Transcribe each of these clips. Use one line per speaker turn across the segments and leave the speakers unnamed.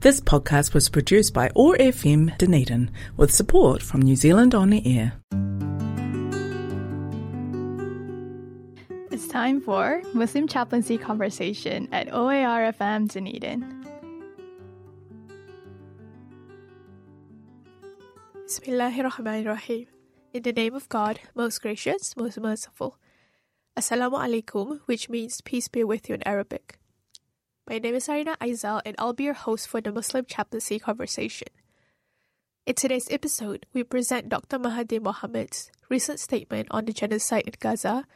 This podcast was produced by OAR FM Dunedin with support from New Zealand On the Air.
It's time for Muslim Chaplaincy Conversation at OAR FM Dunedin.
Bismillahirrahmanirrahim. In the name of God, most gracious, most merciful. Assalamu alaikum, which means peace be with you in Arabic. My name is Arina Aizal, and I'll be your host for the Muslim Chaplaincy Conversation. In today's episode, we present Dr. Mahathir Mohamad's recent statement on the genocide in Gaza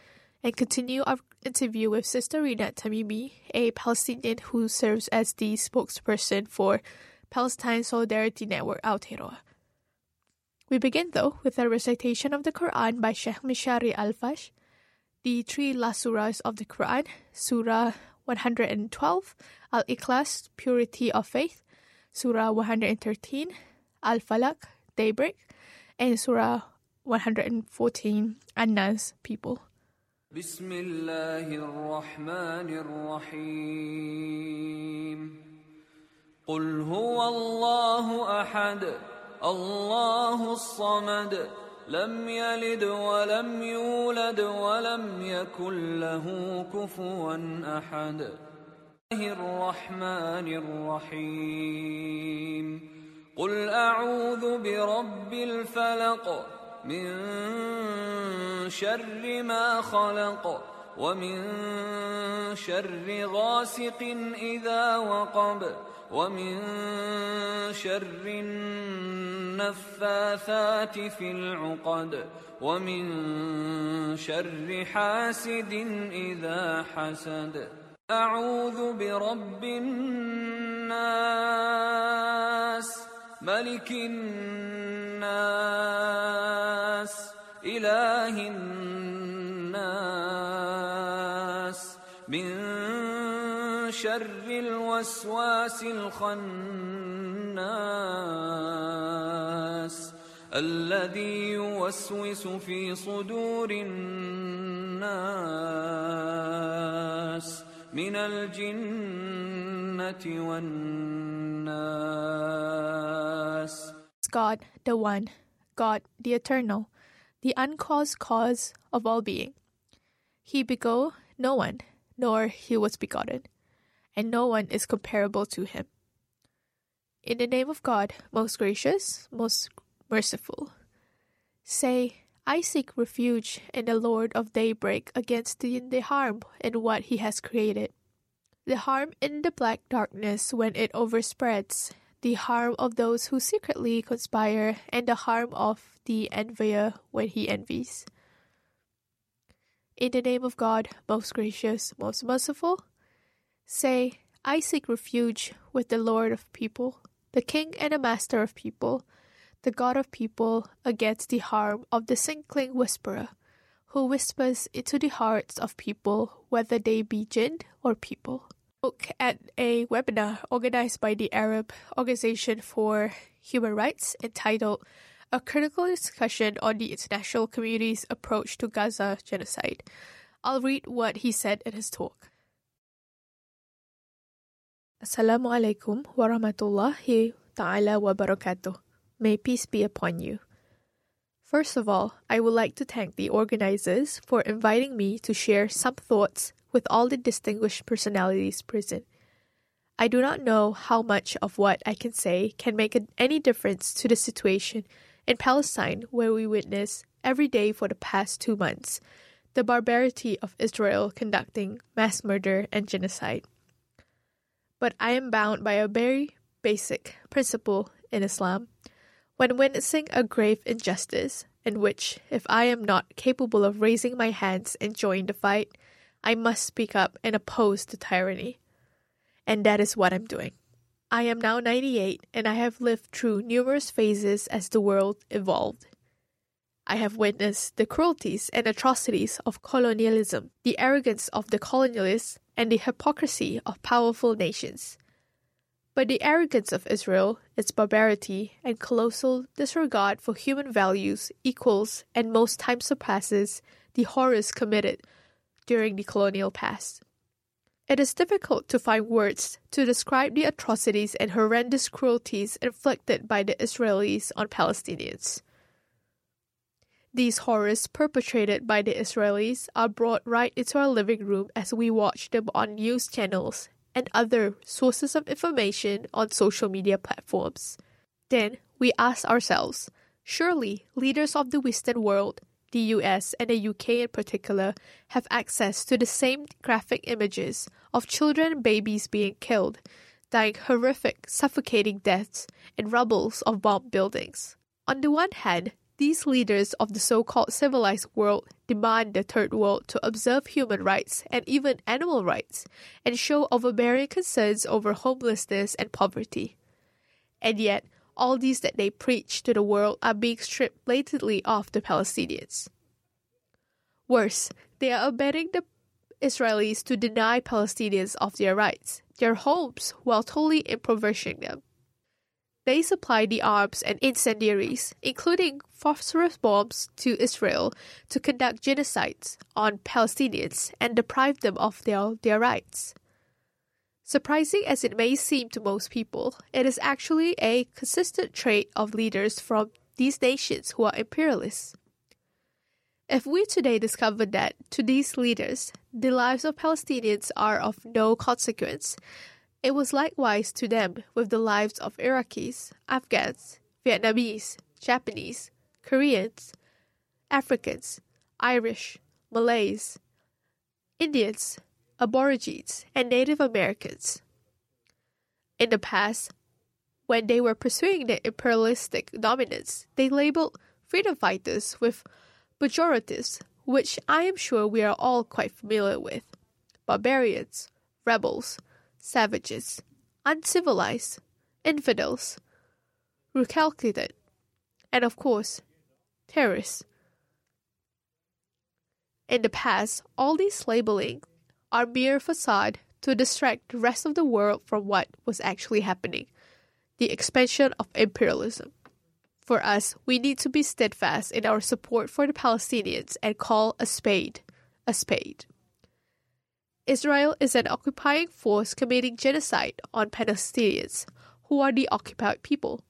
and continue our interview with Sister Rinad Tamimi, a Palestinian who serves as the spokesperson for Palestine Solidarity Network Aotearoa. We begin, though, with a recitation of the Quran by Sheikh Mishari Alafasy, the three last surahs of the Quran, Surah 112, Al-Ikhlas, Purity of Faith, Surah 113, Al-Falaq, Daybreak, and Surah 114, An-Nas, People.
بسم الله الرحمن الرحيم قل هو الله احد الله الصمد لم يلد ولم يولد ولم يكن له كفوا أحد. الرحمن الرحيم. قل أعوذ برب الفلق من شر ما خلق. ومن شر غاسق إذا وقب ومن شر النفاثات في العقد ومن شر حاسد إذا حسد. أعوذ برب الناس ملك الناس إله الناس. من شر الوسواس الخناس الذي يوسوس في صدور الناس من الجنة والناس
God, the One, God, the Eternal, the uncaused cause of all being. He begot no one, nor he was begotten, and no one is comparable to him. In the name of God, most gracious, most merciful. Say, I seek refuge in the Lord of daybreak against the, the harm in what he has created. The harm in the black darkness when it overspreads, the harm of those who secretly conspire, and the harm of the envier when he envies. In the name of God, most gracious, most merciful, say, I seek refuge with the Lord of people, the King and the Master of people, the God of people, against the harm of the sinkling whisperer, who whispers into the hearts of people, whether they be jinn or people. Look at a webinar organized by the Arab Organization for Human Rights entitled A Critical Discussion on the International Community's Approach to Gaza Genocide. I'll read what he said in his talk. Assalamu alaikum wa rahmatullahi ta'ala wa barakatuh. May peace be upon you. First of all, I would like to thank the organizers for inviting me to share some thoughts with all the distinguished personalities present. I do not know how much of what I can say can make any difference to the situation in Palestine, where we witness every day for the past two months the barbarity of Israel conducting mass murder and genocide. But I am bound by a very basic principle in Islam when witnessing a grave injustice in which, if I am not capable of raising my hands and joining the fight, I must speak up and oppose the tyranny. And that is what I'm doing. I am now 98 and I have lived through numerous phases as the world evolved. I have witnessed the cruelties and atrocities of colonialism, the arrogance of the colonialists, and the hypocrisy of powerful nations. But the arrogance of Israel, its barbarity, and colossal disregard for human values equals and most times surpasses the horrors committed during the colonial past. It is difficult to find words to describe the atrocities and horrendous cruelties inflicted by the Israelis on Palestinians. These horrors perpetrated by the Israelis are brought right into our living room as we watch them on news channels and other sources of information on social media platforms. Then we ask ourselves surely leaders of the Western world, the US and the UK in particular, have access to the same graphic images of children and babies being killed, dying horrific, suffocating deaths in rubbles of bombed buildings. On the one hand, these leaders of the so called civilized world demand the third world to observe human rights and even animal rights and show overbearing concerns over homelessness and poverty. And yet, all these that they preach to the world are being stripped blatantly off the Palestinians. Worse, they are abetting the Israelis to deny Palestinians of their rights, their homes, while totally impoverishing them. They supply the arms and incendiaries, including phosphorus bombs, to Israel to conduct genocides on Palestinians and deprive them of their, their rights. Surprising as it may seem to most people, it is actually a consistent trait of leaders from these nations who are imperialists. If we today discover that to these leaders the lives of Palestinians are of no consequence, it was likewise to them with the lives of Iraqis, Afghans, Vietnamese, Japanese, Koreans, Africans, Irish, Malays, Indians, Aborigines, and Native Americans. In the past, when they were pursuing their imperialistic dominance, they labeled freedom fighters with pejoratives, which I am sure we are all quite familiar with barbarians, rebels, savages, uncivilized, infidels, recalcitrant, and of course, terrorists. In the past, all these labeling are mere facade to distract the rest of the world from what was actually happening the expansion of imperialism. For us, we need to be steadfast in our support for the Palestinians and call a spade a spade. Israel is an occupying force committing genocide on Palestinians, who are the occupied people.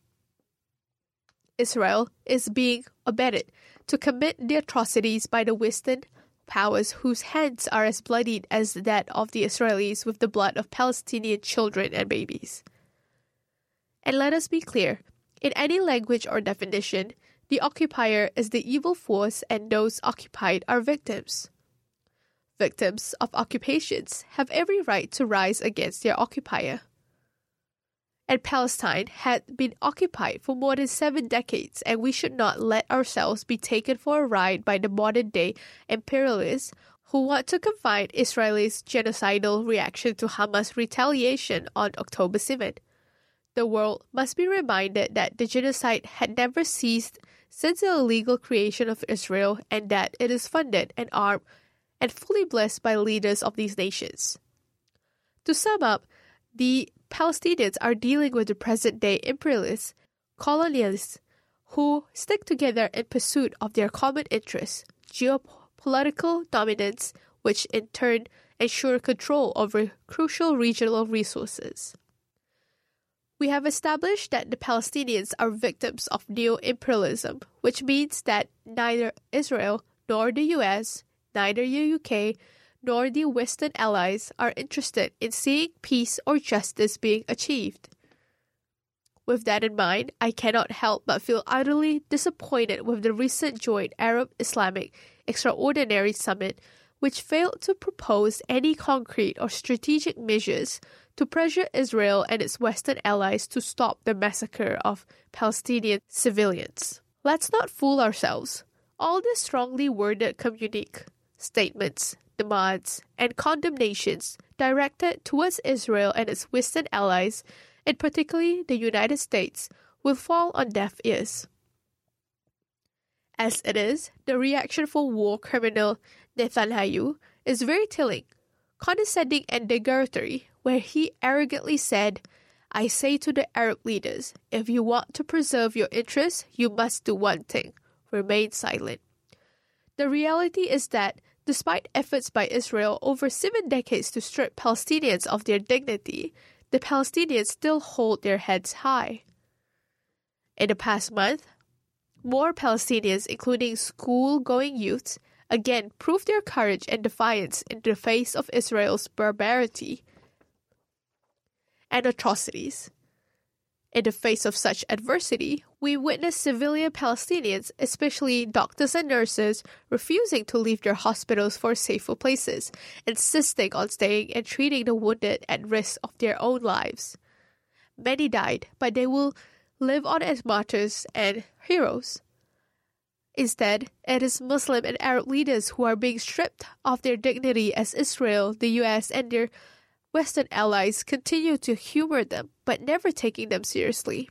Israel is being abetted to commit the atrocities by the Western powers whose hands are as bloodied as that of the Israelis with the blood of Palestinian children and babies. And let us be clear in any language or definition, the occupier is the evil force and those occupied are victims. Victims of occupations have every right to rise against their occupier. And Palestine had been occupied for more than seven decades, and we should not let ourselves be taken for a ride by the modern day imperialists who want to confine Israel's genocidal reaction to Hamas retaliation on October 7. The world must be reminded that the genocide had never ceased since the illegal creation of Israel and that it is funded and armed and fully blessed by leaders of these nations. To sum up, the Palestinians are dealing with the present day imperialists, colonialists, who stick together in pursuit of their common interests, geopolitical dominance, which in turn ensure control over crucial regional resources. We have established that the Palestinians are victims of neo imperialism, which means that neither Israel nor the US, neither the UK, nor the Western allies are interested in seeing peace or justice being achieved. With that in mind, I cannot help but feel utterly disappointed with the recent joint Arab Islamic Extraordinary Summit, which failed to propose any concrete or strategic measures to pressure Israel and its Western allies to stop the massacre of Palestinian civilians. Let's not fool ourselves. All the strongly worded communique, statements, demands, and condemnations directed towards Israel and its Western allies, and particularly the United States, will fall on deaf ears. As it is, the reaction from war criminal Netanyahu is very telling, condescending and derogatory, where he arrogantly said, I say to the Arab leaders, if you want to preserve your interests, you must do one thing remain silent. The reality is that Despite efforts by Israel over seven decades to strip Palestinians of their dignity, the Palestinians still hold their heads high. In the past month, more Palestinians, including school going youths, again proved their courage and defiance in the face of Israel's barbarity and atrocities. In the face of such adversity, we witness civilian Palestinians, especially doctors and nurses, refusing to leave their hospitals for safer places, insisting on staying and treating the wounded at risk of their own lives. Many died, but they will live on as martyrs and heroes. Instead, it is Muslim and Arab leaders who are being stripped of their dignity as Israel, the US, and their Western allies continue to humor them, but never taking them seriously.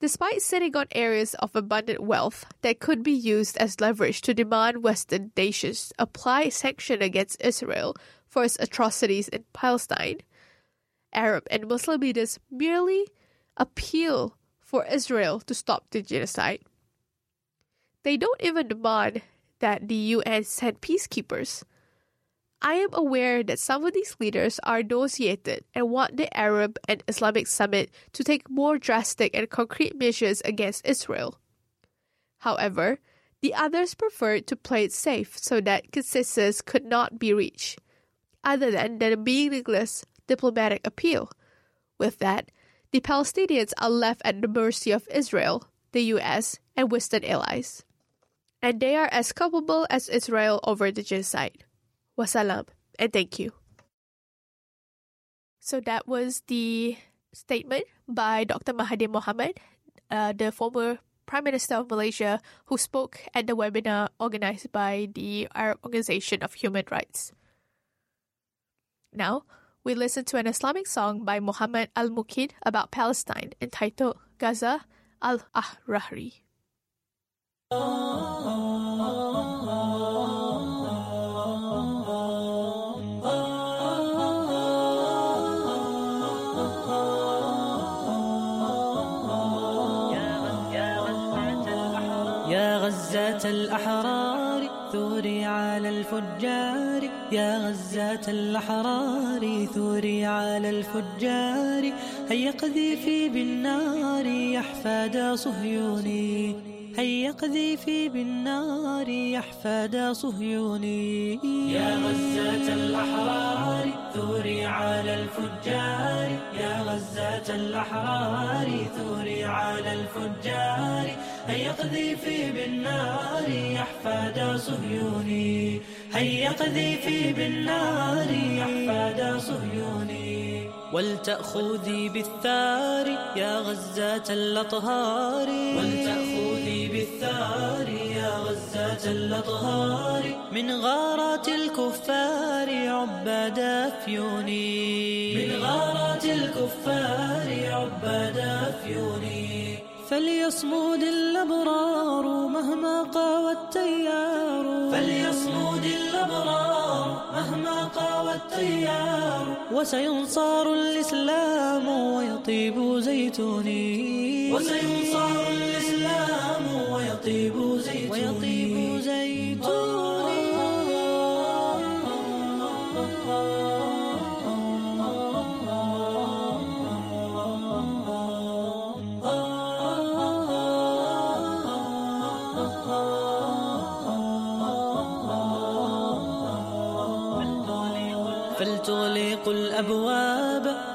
Despite sitting on areas of abundant wealth that could be used as leverage to demand Western nations apply sanctions against Israel for its atrocities in Palestine, Arab and Muslim leaders merely appeal for Israel to stop the genocide. They don't even demand that the UN send peacekeepers. I am aware that some of these leaders are nauseated and want the Arab and Islamic Summit to take more drastic and concrete measures against Israel. However, the others preferred to play it safe so that consensus could not be reached, other than the meaningless diplomatic appeal. With that, the Palestinians are left at the mercy of Israel, the US, and Western allies. And they are as culpable as Israel over the genocide. Wasalam, and thank you. So that was the statement by Dr. Mahathir Mohamad, uh, the former Prime Minister of Malaysia, who spoke at the webinar organized by the Arab Organization of Human Rights. Now, we listen to an Islamic song by Muhammad Al Muqit about Palestine entitled Gaza Al Ahrari.
الفجار يا غزاة الأحرار ثوري على الفجار. هيا قذيفي بالنار يحفاد صهيوني. هيا قذيفي بالنار يحفاد صهيوني. يا غزاة الأحرار ثوري على الفجار. يا غزاة الأحرار ثوري على الفجار. هيا قذيفي بالنار يحفاد صهيوني هيا قذيفي بالنار يحفاد صهيوني ولتأخذي بالثار يا غزاة الأطهار. ولتأخذي بالثار يا غزاة الأطهار. من غارات الكفار عباد أفيوني من غارات الكفار عباد أفيوني فليصمود الأبرار مهما قاوى التيار. فليصمود الأبرار مهما قاوى التيار. وسينصار الإسلام ويطيب زيتوني. وسينصار الإسلام ويطيب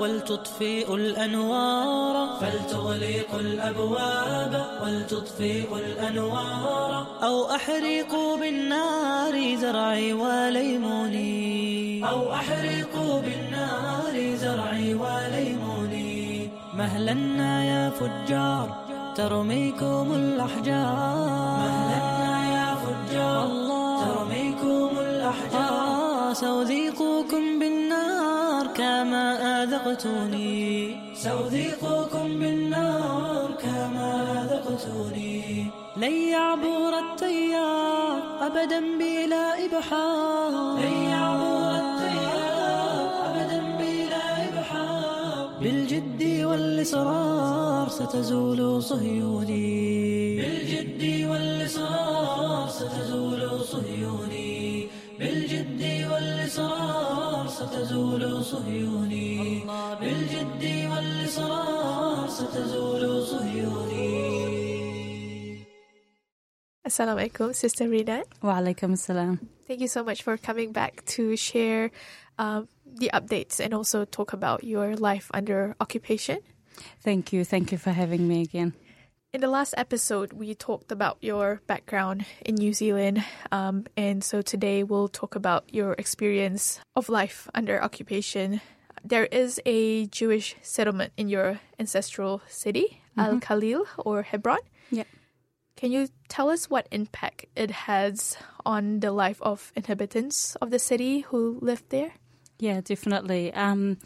ولتطفئ الأنوار. فلتغلق الأبواب ولتطفئ الأنوار. أو أحرقوا بالنار زرعي وليموني أو أحرقوا بالنار زرعي وليموني مهلنا يا فجار ترميكم الأحجار. مهلنا يا فجار ترميكم الأحجار. سأذيقكم بالنار كما أذقتوني سأذيقكم بالنار كما أذقتوني لن يعبر التيار أبدا بلا إبحار. لن يعبر التيار أبدا بلا إبحار. بالجد والإصرار ستزول صهيوني. بالجد والإصرار ستزول صهيوني. بالجد ستزول صهيوني بالجد والإصرار ستزول صهيوني
Assalamu alaikum, Sister Rinad.
Wa alaikum assalam.
Thank you so much for coming back to share um, the updates and also talk about your life under occupation.
Thank you. Thank you for having me again.
In the last episode, we talked about your background in New Zealand. Um, and so today we'll talk about your experience of life under occupation. There is a Jewish settlement in your ancestral city, Al Khalil or Hebron.
Yep.
Can you tell us what impact it has on the life of inhabitants of the city who live there?
Yeah, definitely. Um,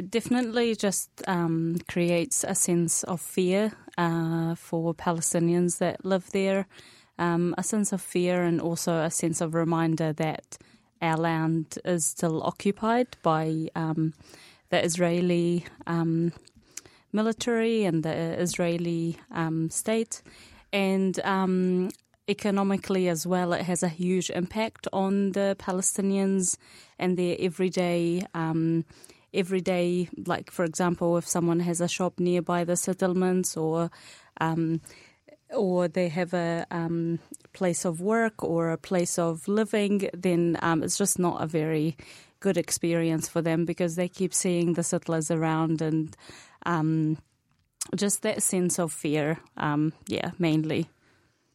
it definitely just um, creates a sense of fear uh, for Palestinians that live there, um, a sense of fear, and also a sense of reminder that our land is still occupied by um, the Israeli um, military and the Israeli um, state. And um, economically as well, it has a huge impact on the Palestinians and their everyday. Um, everyday, like for example, if someone has a shop nearby the settlements, or um, or they have a um, place of work or a place of living, then um, it's just not a very good experience for them because they keep seeing the settlers around and um, just that sense of fear. Um, yeah, mainly.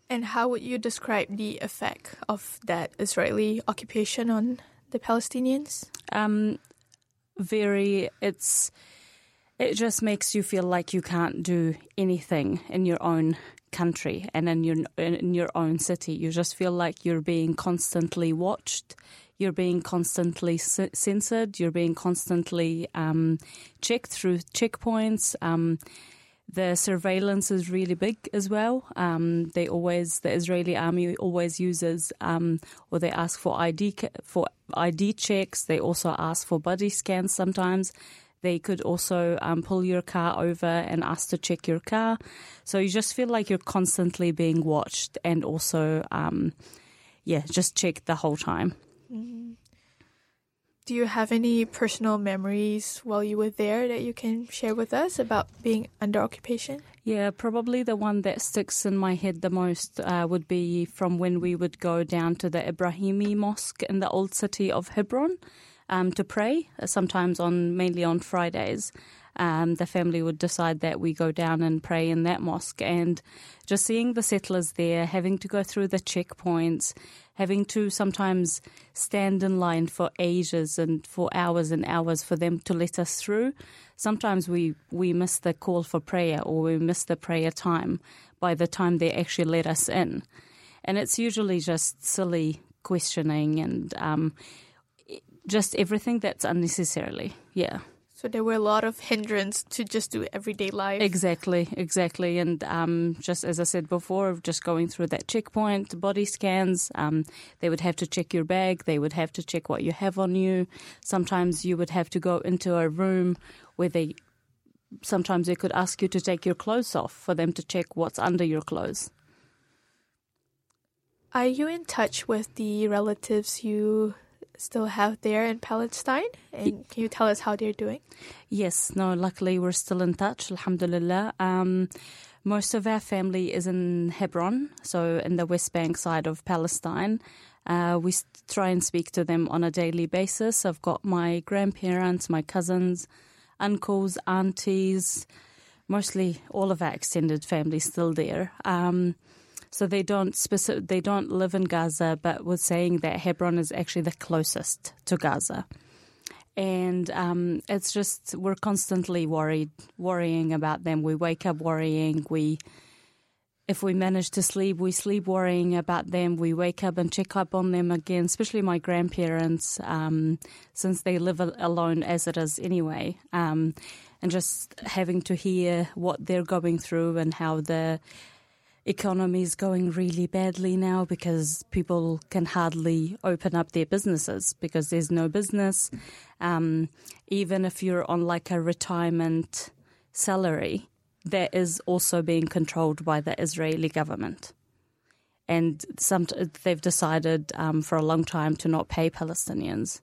And how would you describe the effect of that Israeli occupation on the Palestinians?
Um, very. It's. It just makes you feel like you can't do anything in your own country and in your in your own city. You just feel like you're being constantly watched. You're being constantly censored. You're being constantly um, checked through checkpoints. Um, the surveillance is really big as well. Um, they always, the Israeli army always uses, um, or they ask for ID for ID checks. They also ask for body scans sometimes. They could also um, pull your car over and ask to check your car. So you just feel like you're constantly being watched and also, um, yeah, just checked the whole time.
Do you have any personal memories while you were there that you can share with us about being under occupation?
Yeah, probably the one that sticks in my head the most uh, would be from when we would go down to the Ibrahimi Mosque in the old city of Hebron um, to pray, uh, sometimes on mainly on Fridays. Um, the family would decide that we go down and pray in that mosque, and just seeing the settlers there, having to go through the checkpoints, having to sometimes stand in line for ages and for hours and hours for them to let us through. Sometimes we, we miss the call for prayer or we miss the prayer time by the time they actually let us in. And it's usually just silly questioning and um, just everything that's unnecessarily. Yeah.
So there were a lot of hindrance to just do everyday life.
Exactly, exactly. And um, just as I said before, just going through that checkpoint, body scans, um, they would have to check your bag, they would have to check what you have on you. Sometimes you would have to go into a room where they, sometimes they could ask you to take your clothes off for them to check what's under your clothes.
Are you in touch with the relatives you still have there in Palestine? And can you tell us how they're doing?
Yes, no, luckily we're still in touch, alhamdulillah. Um, most of our family is in Hebron, so in the West Bank side of Palestine. Uh, we try and speak to them on a daily basis. I've got my grandparents, my cousins, uncles, aunties, mostly all of our extended family still there. Um, so they don't specific, they don't live in Gaza, but was saying that Hebron is actually the closest to Gaza and um, it's just we're constantly worried, worrying about them. We wake up worrying. We, if we manage to sleep, we sleep worrying about them. We wake up and check up on them again, especially my grandparents, um, since they live alone as it is anyway, um, and just having to hear what they're going through and how the economy is going really badly now because people can hardly open up their businesses because there's no business. Um, even if you're on like a retirement salary that is also being controlled by the Israeli government. And some, they've decided um, for a long time to not pay Palestinians.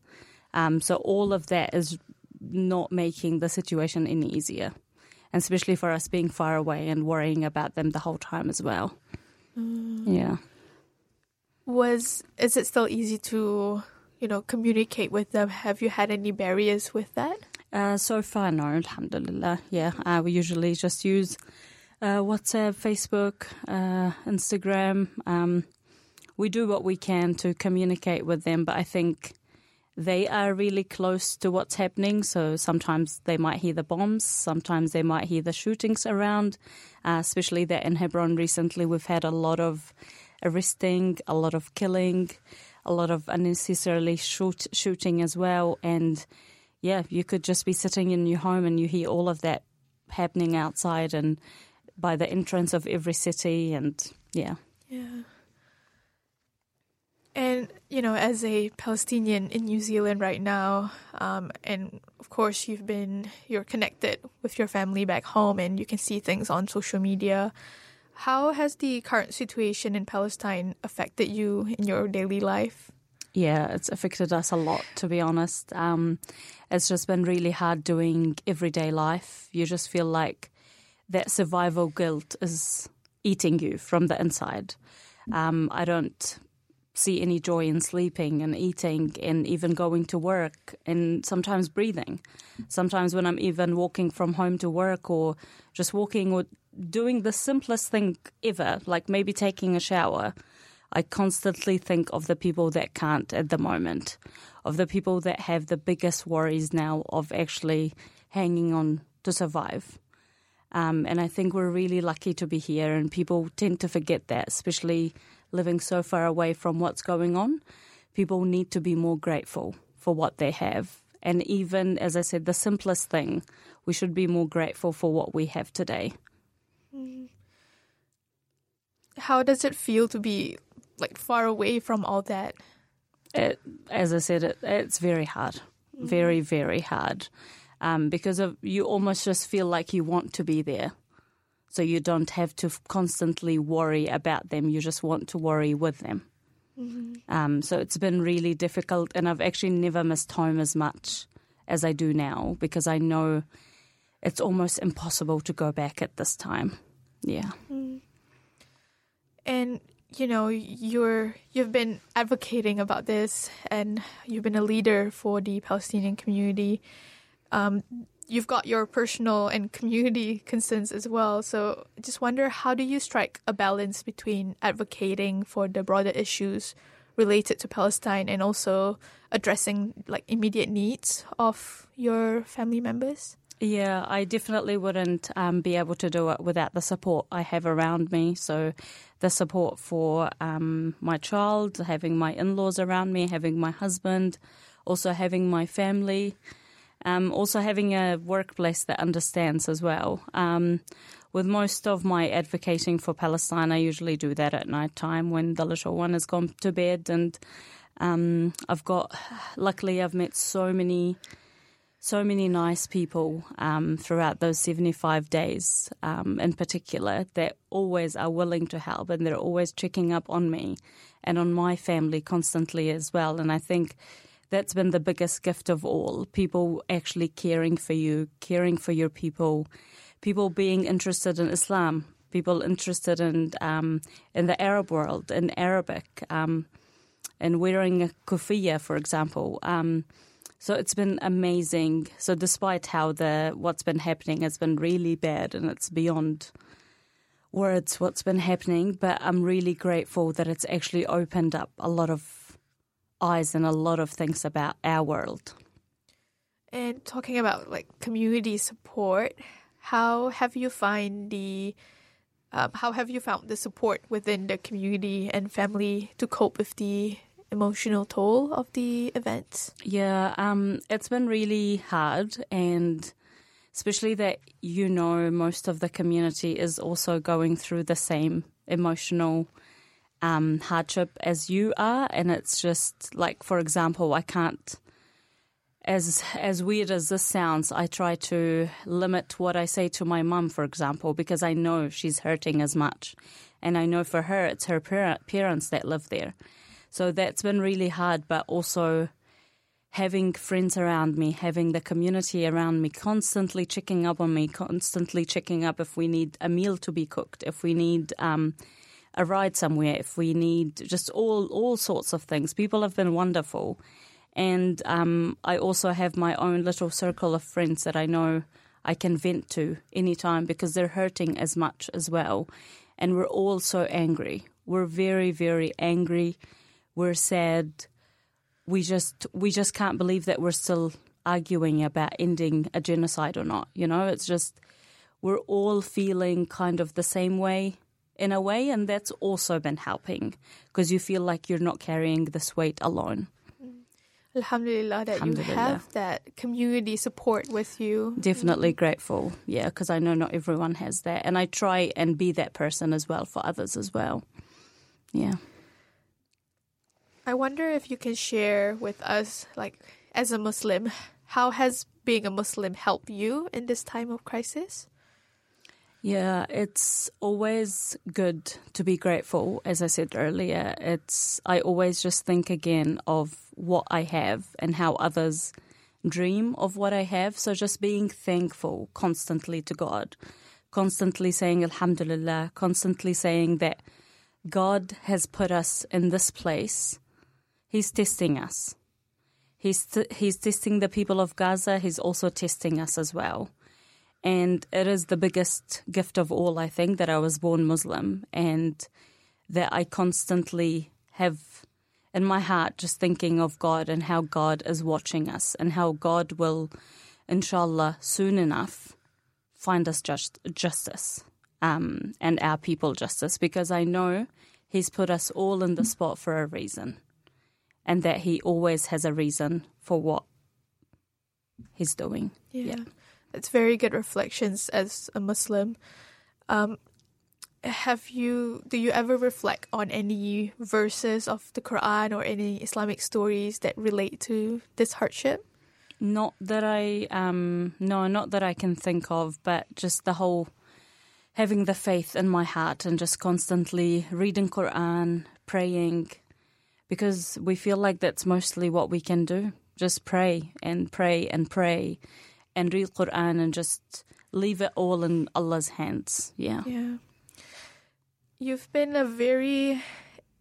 Um, so all of that is not making the situation any easier, and especially for us being far away and worrying about them the whole time as well. Mm. Yeah.
Was is it still easy to you know communicate with them? Have you had any barriers with that?
Uh, so far, no, alhamdulillah. Yeah, uh, we usually just use uh, WhatsApp, Facebook, uh, Instagram. Um, we do what we can to communicate with them, but I think they are really close to what's happening. So sometimes they might hear the bombs, sometimes they might hear the shootings around, uh, especially that in Hebron recently we've had a lot of arresting, a lot of killing, a lot of unnecessarily shoot, shooting as well. And yeah, you could just be sitting in your home and you hear all of that happening outside and by the entrance of every city. And yeah.
Yeah. And, you know, as a Palestinian in New Zealand right now, um, and of course you've been, you're connected with your family back home and you can see things on social media. How has the current situation in Palestine affected you in your daily life?
Yeah, it's affected us a lot, to be honest. Um, it's just been really hard doing everyday life. You just feel like that survival guilt is eating you from the inside. Um, I don't see any joy in sleeping and eating and even going to work and sometimes breathing. Sometimes when I'm even walking from home to work or just walking or doing the simplest thing ever, like maybe taking a shower, I constantly think of the people that can't at the moment, of the people that have the biggest worries now of actually hanging on to survive. Um, and I think we're really lucky to be here, and people tend to forget that, especially living so far away from what's going on. People need to be more grateful for what they have. And even, as I said, the simplest thing, we should be more grateful for what we have today. Mm.
How does it feel to be like far away from all that?
It, as I said, it, it's very hard, mm. very, very hard um, because of you almost just feel like you want to be there. So you don't have to constantly worry about them. You just want to worry with them. Mm-hmm. Um, so it's been really difficult, and I've actually never missed home as much as I do now because I know it's almost impossible to go back at this time. Yeah. Mm.
And you know you're you've been advocating about this and you've been a leader for the Palestinian community um, you've got your personal and community concerns as well. So just wonder how do you strike a balance between advocating for the broader issues related to Palestine and also addressing like immediate needs of your family members?
Yeah, I definitely wouldn't um, be able to do it without the support I have around me. So, the support for um, my child, having my in laws around me, having my husband, also having my family. Um, also having a workplace that understands as well. Um, with most of my advocating for Palestine, I usually do that at night time when the little one has gone to bed, and um, I've got. Luckily, I've met so many, so many nice people um, throughout those seventy-five days, um, in particular, that always are willing to help, and they're always checking up on me and on my family constantly as well. And I think that's been the biggest gift of all. People actually caring for you, caring for your people, people being interested in Islam, people interested in um, in the Arab world, in Arabic, um, and wearing a kufiya, for example. Um, so it's been amazing. So despite how the what's been happening has been really bad and it's beyond words what's been happening, but I'm really grateful that it's actually opened up a lot of eyes and a lot of things about our world.
And talking about like community support, how have you find the um, how have you found the support within the community and family to cope with the emotional toll of the events?
Yeah, um, it's been really hard, and especially that you know most of the community is also going through the same emotional um, hardship as you are. And it's just like, for example, I can't. as as weird as this sounds, I try to limit what I say to my mum, for example, because I know she's hurting as much, and I know for her it's her parents that live there. So that's been really hard, but also having friends around me, having the community around me, constantly checking up on me, constantly checking up if we need a meal to be cooked, if we need um, a ride somewhere, if we need just all all sorts of things. People have been wonderful and um, I also have my own little circle of friends that I know I can vent to anytime because they're hurting as much as well. And we're all so angry. We're very, very angry. We're sad. We just we just can't believe that we're still arguing about ending a genocide or not. You know, it's just we're all feeling kind of the same way in a way, and that's also been helping because you feel like you're not carrying this weight alone. Mm.
Alhamdulillah that Alhamdulillah. you have that community support with you.
Definitely grateful, yeah, because I know not everyone has that. And I try and be that person as well for others as well. Yeah.
I wonder if you can share with us, like, as a Muslim, how has being a Muslim helped you in this time of crisis?
Yeah, it's always good to be grateful. As I said earlier, it's I always just think again of what I have and how others dream of what I have. So just being thankful constantly to God, constantly saying Alhamdulillah, constantly saying that God has put us in this place. He's testing us. He's t- he's testing the people of Gaza. He's also testing us as well. And it is the biggest gift of all, I think, that I was born Muslim and that I constantly have in my heart just thinking of God and how God is watching us and how God will, inshallah, soon enough find us just, justice um, and our people justice because I know He's put us all in the spot for a reason and that He always has a reason for what He's doing.
yeah. yeah it's very good reflections as a Muslim. Um, have you do you ever reflect on any verses of the Quran or any Islamic stories that relate to this hardship?
Not that I um no, not that I can think of, but just the whole having the faith in my heart and just constantly reading Quran, praying because we feel like that's mostly what we can do. Just pray and pray and pray and read Quran and just leave it all in Allah's hands. Yeah.
Yeah. You've been a very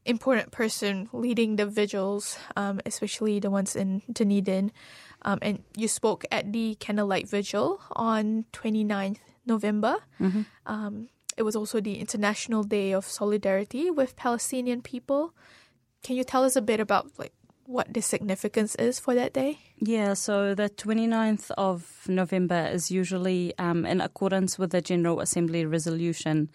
important person leading the vigils, um, especially the ones in Dunedin. Um, and you spoke at the candlelight vigil on 29th November. Mm-hmm. Um, it was also the International Day of Solidarity with Palestinian people. Can you tell us a bit about like what the significance is for that day?
Yeah, so the 29th of November is usually um, in accordance with the General Assembly Resolution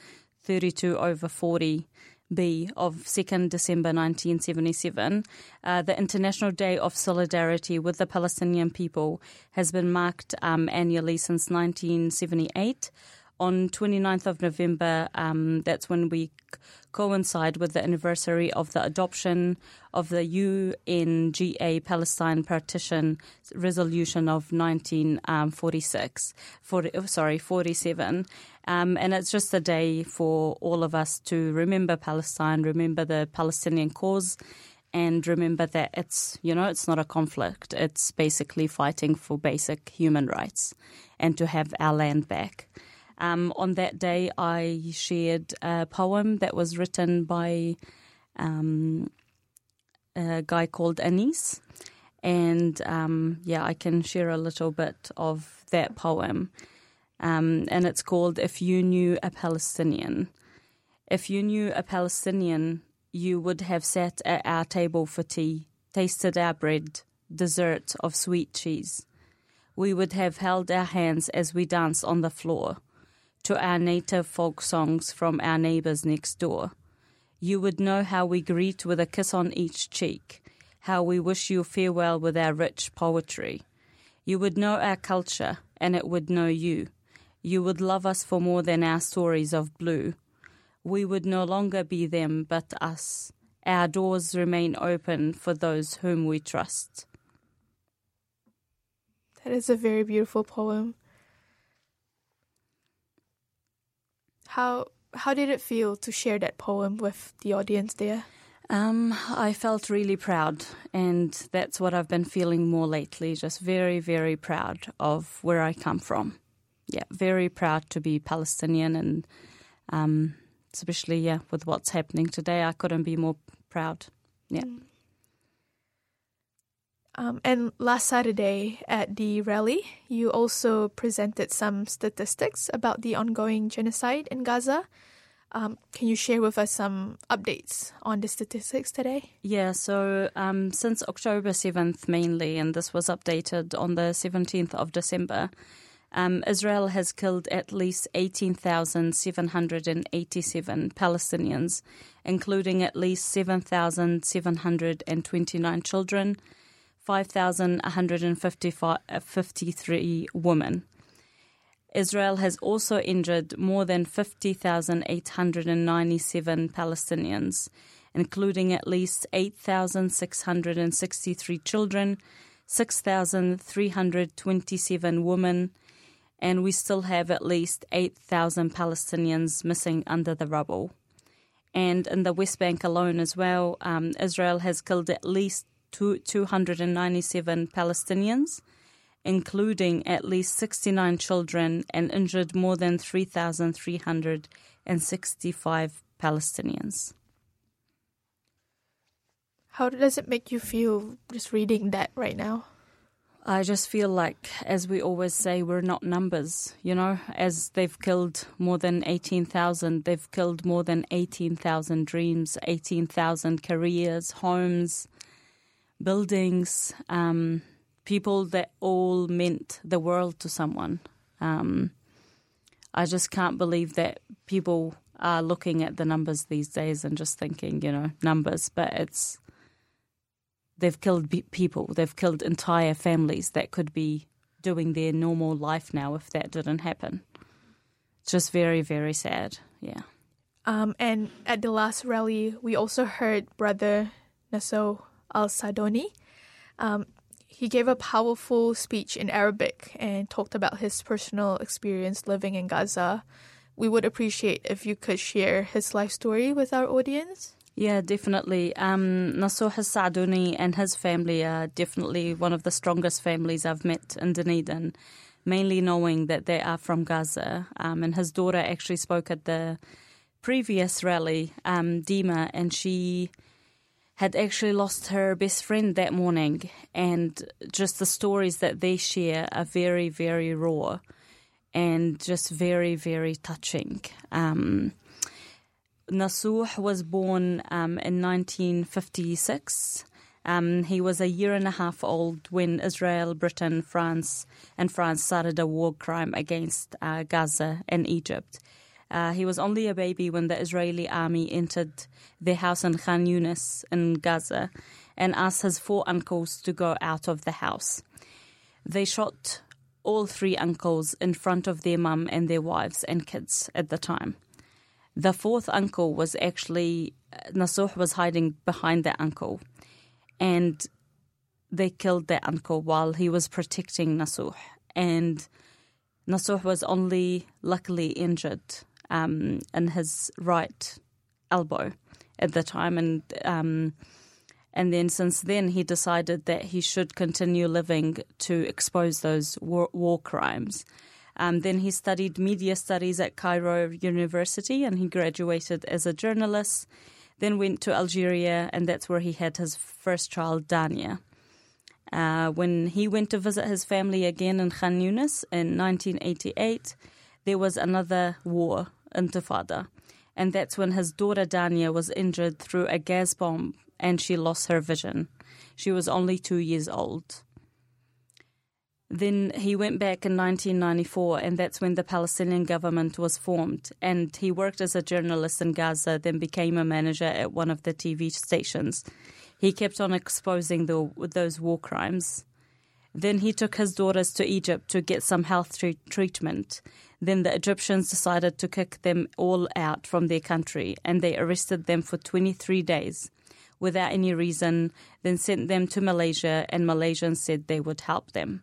32 over 40. B of 2nd December 1977, uh, the International Day of Solidarity with the Palestinian people has been marked um, annually since 1978 on 29th of November, um, that's when we coincide with the anniversary of the adoption of the UNGA Palestine Partition Resolution of 1946, 40, sorry, 47. Um, and it's just a day for all of us to remember Palestine, remember the Palestinian cause, and remember that it's, you know, it's not a conflict. It's basically fighting for basic human rights and to have our land back. Um, on that day, I shared a poem that was written by um, a guy called Anis. And um, yeah, I can share a little bit of that poem. Um, and it's called If You Knew a Palestinian. If you knew a Palestinian, you would have sat at our table for tea, tasted our bread, dessert of sweet cheese. We would have held our hands as we danced on the floor to our native folk songs from our neighbours next door. You would know how we greet with a kiss on each cheek, how we wish you farewell with our rich poetry. You would know our culture, and it would know you. You would love us for more than our stories of blue. We would no longer be them but us. Our doors remain open for those whom we trust.
That is a very beautiful poem. How how did it feel to share that poem with the audience there?
Um, I felt really proud, and that's what I've been feeling more lately. Just very, very proud of where I come from. Yeah, very proud to be Palestinian, and um, especially yeah, with what's happening today, I couldn't be more proud. Yeah.
Um, and last Saturday at the rally, you also presented some statistics about the ongoing genocide in Gaza. Um, can you share with us some updates on the statistics today?
Yeah, so um, since October 7th mainly, and this was updated on the 17th of December, um, Israel has killed at least 18,787 Palestinians, including at least 7,729 children, 5,153 women. Israel has also injured more than 50,897 Palestinians, including at least 8,663 children, 6,327 women, and we still have at least 8,000 Palestinians missing under the rubble. And in the West Bank alone as well, um, Israel has killed at least two, 297 Palestinians including at least 69 children, and injured more than 3,365 Palestinians.
How does it make you feel just reading that right now?
I just feel like, as we always say, we're not numbers, you know, as they've killed more than 18,000, they've killed more than 18,000 dreams, 18,000 careers, homes, buildings. Um, people that all meant the world to someone. Um, I just can't believe that people are looking at the numbers these days and just thinking, you know, numbers, but it's they've killed people, they've killed entire families that could be doing their normal life now if that didn't happen. Just very, very sad. Yeah.
Um, and at the last rally, we also heard Brother Nasuh Al Sadoni. Um, he gave a powerful speech in Arabic and talked about his personal experience living in Gaza. We would appreciate if you could share his life story with our audience.
Yeah, definitely. Um, Nasuh Saduni and his family are definitely one of the strongest families I've met in Dunedin, mainly knowing that they are from Gaza. Um, and his daughter actually spoke at the previous rally, um, Dima, and she had actually lost her best friend that morning, and just the stories that they share are very, very raw and just very, very touching. Um, Nasuh was born um, in 1956. Um, he was a year and a half old when Israel, Britain, France, and France started a war crime against uh, Gaza and Egypt. Uh, he was only a baby when the Israeli army entered their house in Khan Yunis in Gaza and asked his four uncles to go out of the house. They shot all three uncles in front of their mum and their wives and kids at the time. The fourth uncle was actually, Nasuh was hiding behind the uncle, and they killed the uncle while he was protecting Nasuh. And Nasuh was only luckily injured um, in his right elbow at the time, and um, and then since then he decided that he should continue living to expose those war, war crimes. Um, then he studied media studies at Cairo University, and he graduated as a journalist. Then went to Algeria, and that's where he had his first child, Dania. Uh, when he went to visit his family again in Khan Yunis in 1988, there was another war Intifada. And that's when his daughter Dania was injured through a gas bomb and she lost her vision. She was only two years old. Then he went back in 1994, and that's when the Palestinian government was formed. And he worked as a journalist in Gaza, then became a manager at one of the TV stations. He kept on exposing the, those war crimes. Then he took his daughters to Egypt to get some health tre- treatment. Then the Egyptians decided to kick them all out from their country and they arrested them for 23 days without any reason, then sent them to Malaysia, and Malaysians said they would help them.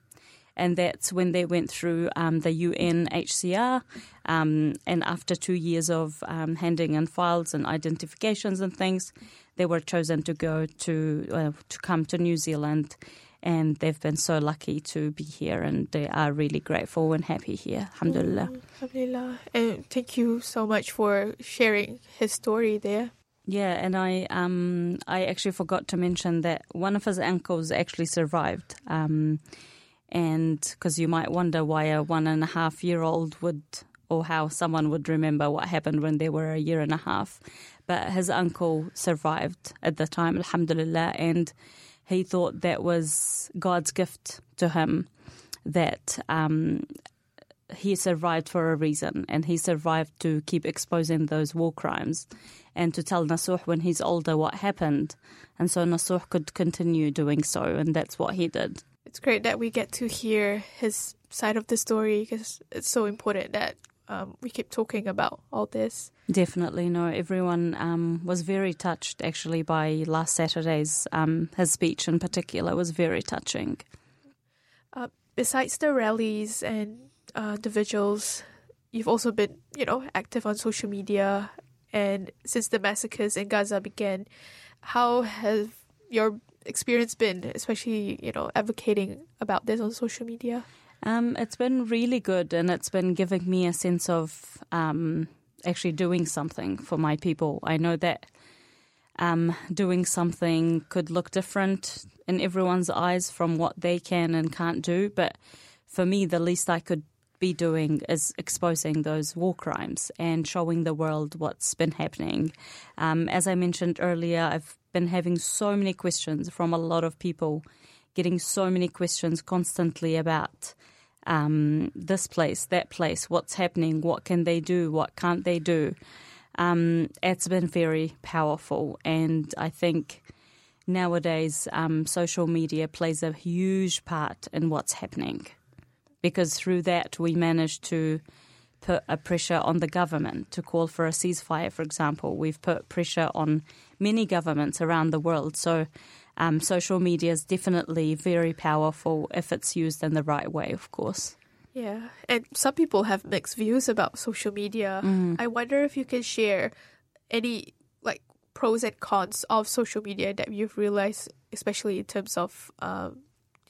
and that's when they went through um, the UNHCR. Um, and after two years of um, handing in files and identifications and things, they were chosen to go to uh, to come to New Zealand. And they've been so lucky to be here, and they are really grateful and happy here. Alhamdulillah.
Alhamdulillah. And thank you so much for sharing his story there.
Yeah, and I um I actually forgot to mention that one of his uncles actually survived. Um, and because you might wonder why a one and a half year old would or how someone would remember what happened when they were a year and a half, but his uncle survived at the time, alhamdulillah, and he thought that was God's gift to him that um, he survived for a reason and he survived to keep exposing those war crimes and to tell Nasuh when he's older what happened. And so Nasuh could continue doing so, and that's what he did.
It's great that we get to hear his side of the story because it's so important that um, we keep talking about all this.
Definitely, no. Everyone um, was very touched actually by last Saturday's um, his speech in particular was very touching.
Uh, besides the rallies and uh, the vigils, you've also been, you know, active on social media. And since the massacres in Gaza began, how has your experience been, especially, you know, advocating about this on social media?
Um, it's been really good, and it's been giving me a sense of um, actually doing something for my people. I know that um, doing something could look different in everyone's eyes from what they can and can't do, but for me, the least I could be doing is exposing those war crimes and showing the world what's been happening. Um, as I mentioned earlier, I've been having so many questions from a lot of people, getting so many questions constantly about um, this place, that place, what's happening, what can they do, what can't they do. Um, it's been very powerful, and I think nowadays um, social media plays a huge part in what's happening because through that we manage to put a pressure on the government to call for a ceasefire, for example. We've put pressure on many governments around the world. So um, social media is definitely very powerful if it's used in the right way, of course.
Yeah, and some people have mixed views about social media. I wonder if you can share any like pros and cons of social media that you've realized, especially in terms of um,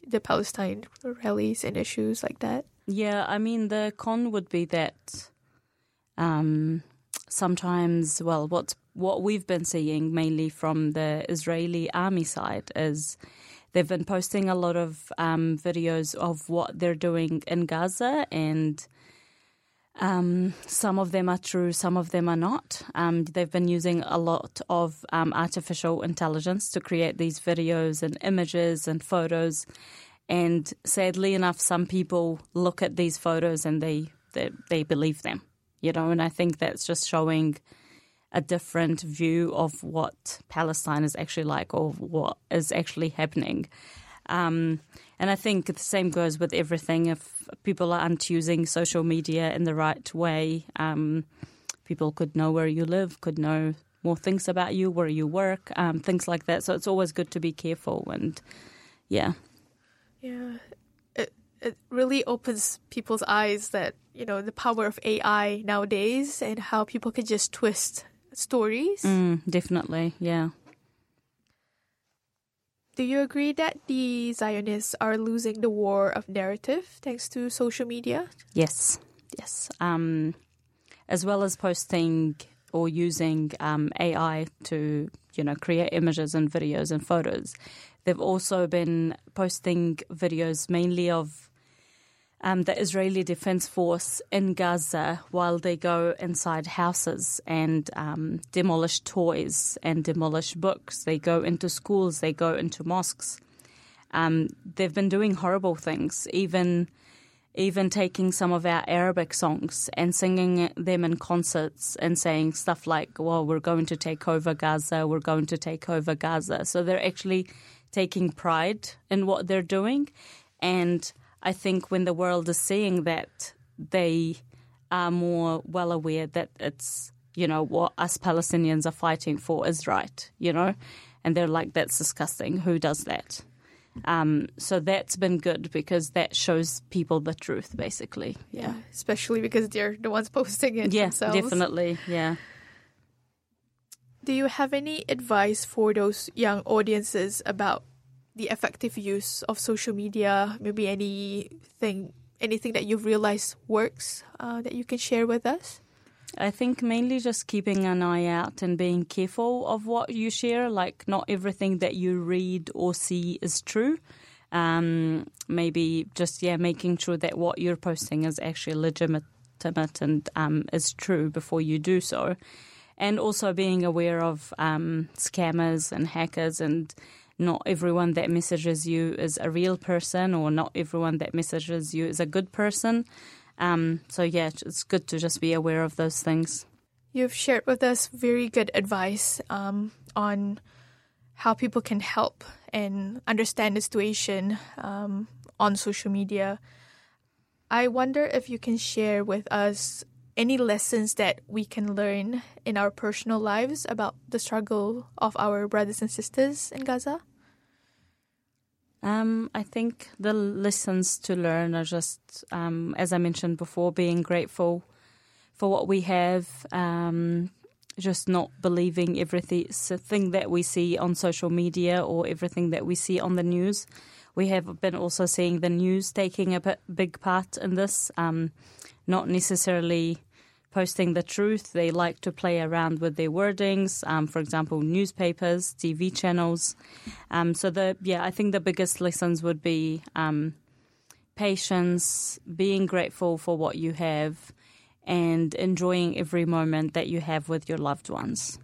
the Palestine rallies and issues like that.
Yeah, I mean, the con would be that um, sometimes, well, what's what we've been seeing mainly from the Israeli army side is they've been posting a lot of um, videos of what they're doing in Gaza, and um, some of them are true, some of them are not. Um, they've been using a lot of um, artificial intelligence to create these videos and images and photos. And sadly enough, some people look at these photos and they, they they believe them, you know. And I think that's just showing a different view of what Palestine is actually like or what is actually happening. Um, and I think the same goes with everything. If people aren't using social media in the right way, um, people could know where you live, could know more things about you, where you work, um, things like that. So it's always good to be careful. And yeah.
Yeah, it it really opens people's eyes that you know the power of AI nowadays and how people can just twist stories.
Mm, definitely. Yeah.
Do you agree that the Zionists are losing the war of narrative thanks to social media?
Yes, yes. Um, as well as posting or using um, AI to, you know, create images and videos and photos, they've also been posting videos mainly of um, the Israeli Defense Force in Gaza while they go inside houses and um, demolish toys and demolish books. They go into schools, they go into mosques. Um, they've been doing horrible things, even even taking some of our Arabic songs and singing them in concerts and saying stuff like, "Well, we're going to take over Gaza. We're going to take over Gaza." So they're actually taking pride in what they're doing, and I think when the world is seeing that, they are more well aware that it's, you know, what us Palestinians are fighting for is right, you know? And they're like, that's disgusting. Who does that? Um, so that's been good because that shows people the truth, basically.
Yeah, especially because they're the ones posting it
Yeah,
themselves.
definitely. Yeah.
Do you have any advice for those young audiences about the effective use of social media? Maybe anything, anything that you've realized works uh, that you can share with us?
I think mainly just keeping an eye out and being careful of what you share. Like, not everything that you read or see is true. Um, maybe just, yeah, making sure that what you're posting is actually legitimate and um, is true before you do so. And also being aware of um, scammers and hackers and not everyone that messages you is a real person or not everyone that messages you is a good person. Um, so yeah, it's good to just be aware of those things.
You've shared with us very good advice um, on how people can help and understand the situation um, on social media. I wonder if you can share with us any lessons that we can learn in our personal lives about the struggle of our brothers and sisters in Gaza.
Um, I think the lessons to learn are just, um, as I mentioned before, being grateful for what we have, um, just not believing everything that we see on social media or everything that we see on the news. We have been also seeing the news taking a big part in this, um, not necessarily posting the truth. They like to play around with their wordings. Um, for example, newspapers, TV channels. Um, so the yeah, I think the biggest lessons would be um, patience, being grateful for what you have, and enjoying every moment that you have with your loved ones.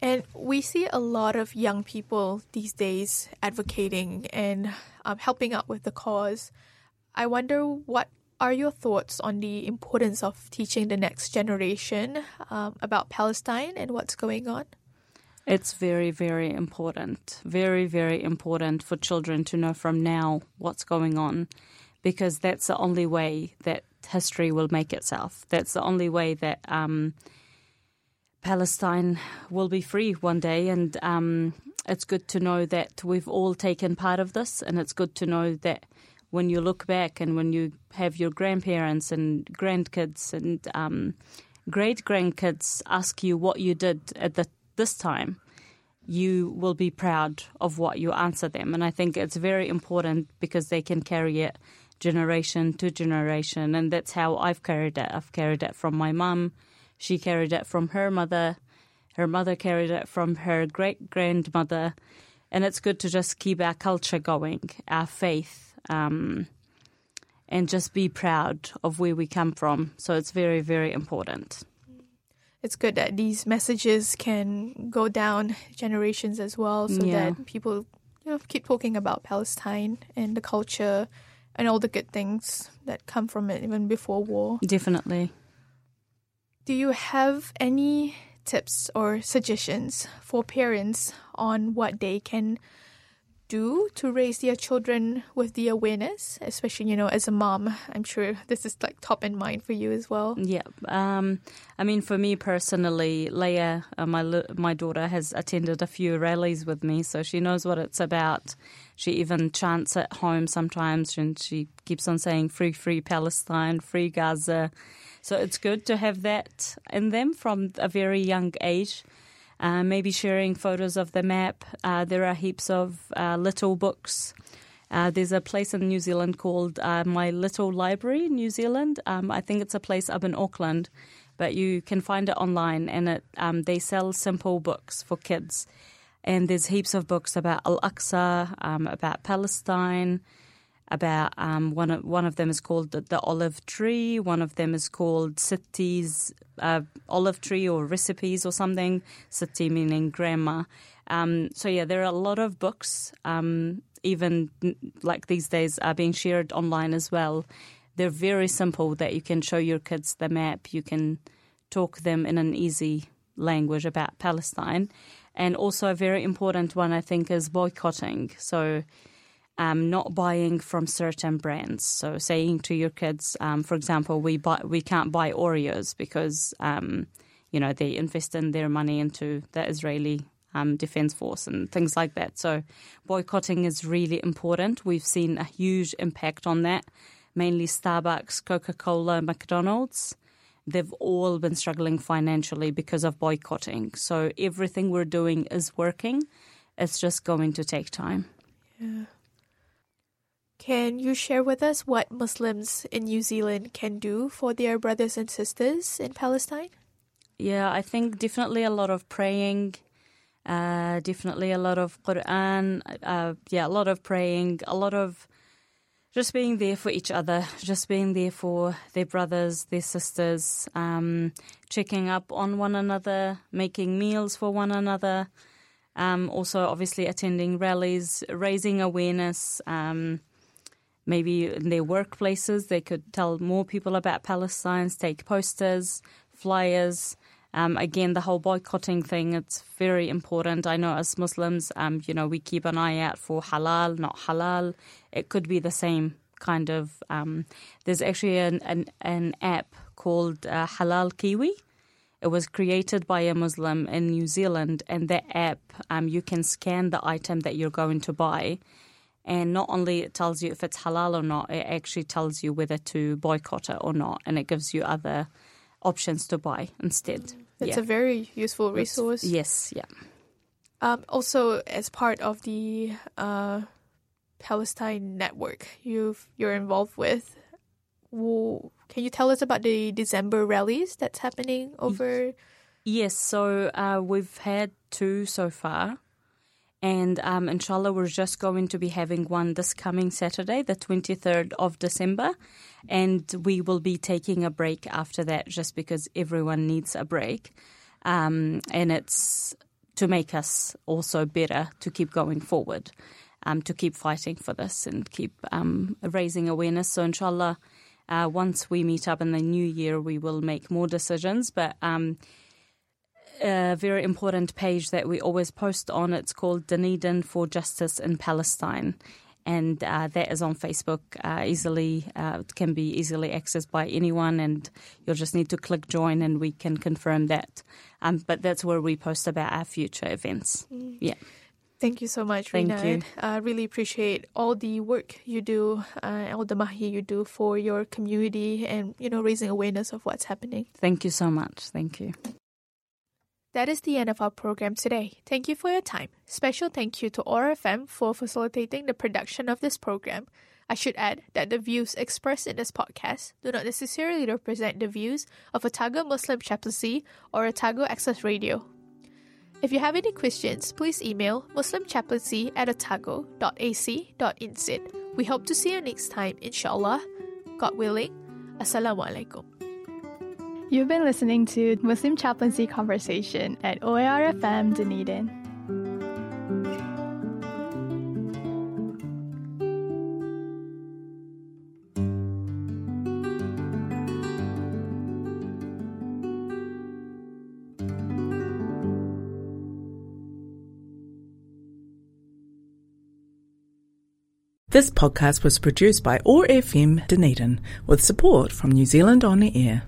And we see a lot of young people these days advocating and um, helping out with the cause. I wonder what are your thoughts on the importance of teaching the next generation um, about Palestine and what's going on?
It's very, very important. Very, very important for children to know from now what's going on because that's the only way that history will make itself. That's the only way that um, Palestine will be free one day. And um, it's good to know that we've all taken part of this, and it's good to know that when you look back and when you have your grandparents and grandkids and um, great grandkids ask you what you did at the, this time, you will be proud of what you answer them. And I think it's very important because they can carry it generation to generation. And that's how I've carried it. I've carried it from my mum. She carried it from her mother. Her mother carried it from her great grandmother. And it's good to just keep our culture going, our faith, um, and just be proud of where we come from. So it's very, very important.
It's good that these messages can go down generations as well, so
Yeah.
that people you know keep talking about Palestine and the culture and all the good things that come from it, even before war.
Definitely.
Do you have any tips or suggestions for parents on what they can do to raise their children with the awareness, especially, you know, as a mom? I'm sure this is like top in mind for you as well.
Yeah. Um, I mean, for me personally, Leia, uh, my my daughter, has attended a few rallies with me, so she knows what it's about. She even chants at home sometimes, and she keeps on saying "Free, free Palestine, free Gaza." So it's good to have that in them from a very young age. Uh, maybe sharing photos of the map. Uh, there are heaps of uh, little books. Uh, there's a place in New Zealand called uh, My Little Library New Zealand. Um, I think it's a place up in Auckland, but you can find it online, and it um, they sell simple books for kids. And there's heaps of books about Al Aqsa, um, about Palestine, about um, one of one of them is called the, the olive tree. One of them is called Sitti's uh, olive tree or recipes or something. Sitti meaning grandma. Um, so yeah, there are a lot of books. Um, even like these days are being shared online as well. They're very simple that you can show your kids the map. You can talk them in an easy language about Palestine. And also a very important one I think is boycotting. So um, not buying from certain brands. So saying to your kids, um, for example, we buy, we can't buy Oreos because um, you know they invest in their money into the Israeli um, Defence Force and things like that. So boycotting is really important. We've seen a huge impact on that, mainly Starbucks, Coca Cola, McDonald's. They've all been struggling financially because of boycotting. So everything we're doing is working. It's just going to take time.
Yeah. Can you share with us what Muslims in New Zealand can do for their brothers and sisters in Palestine?
Yeah, I think definitely a lot of praying, uh, definitely a lot of Quran, uh, yeah, a lot of praying, a lot of just being there for each other, just being there for their brothers, their sisters, um, checking up on one another, making meals for one another. Um, also, obviously, attending rallies, raising awareness. Um, maybe in their workplaces, they could tell more people about Palestine, take posters, flyers. Um, again, the whole boycotting thing, it's very important. I know as Muslims, um, you know, we keep an eye out for halal, not halal. It could be the same kind of. Um, there's actually an, an, an app called uh, Halal Kiwi. It was created by a Muslim in New Zealand, and that app, um, you can scan the item that you're going to buy, and not only it tells you if it's halal or not, it actually tells you whether to boycott it or not, and it gives you other options to buy instead.
It's
yeah.
a very useful resource.
Yes, yeah.
Um, also, as part of the uh, Palestine network you've you're involved with, wo- can you tell us about the December rallies that's happening over?
Yes, so uh, we've had two so far. And um, inshallah, we're just going to be having one this coming Saturday, the 23rd of December. And we will be taking a break after that just because everyone needs a break. Um, and it's to make us also better to keep going forward, um, to keep fighting for this and keep um, raising awareness. So, inshallah, uh, once we meet up in the new year, we will make more decisions. But um, a very important page that we always post on. It's called Dunedin for Justice in Palestine. And uh, that is on Facebook, uh, easily uh, it can be easily accessed by anyone, and you'll just need to click join, and we can confirm that. Um, but that's where we post about our future events. Yeah.
Thank you so much,
Thank
Rinad.
you.
I really appreciate all the work you do, uh, all the mahi you do for your community, and you know raising awareness of what's happening.
Thank you so much. Thank you.
That is the end of our program today. Thank you for your time. Special thank you to ORFM for facilitating the production of this program. I should add that the views expressed in this podcast do not necessarily represent the views of Otago Muslim Chaplaincy or Otago Access Radio. If you have any questions, please email muslimchaplaincy at otago.ac.nz. We hope to see you next time, inshallah. God willing. Assalamualaikum.
You've been listening to Muslim Chaplaincy Conversation at OARFM Dunedin.
This podcast was produced by OAR FM Dunedin with support from New Zealand On the Air.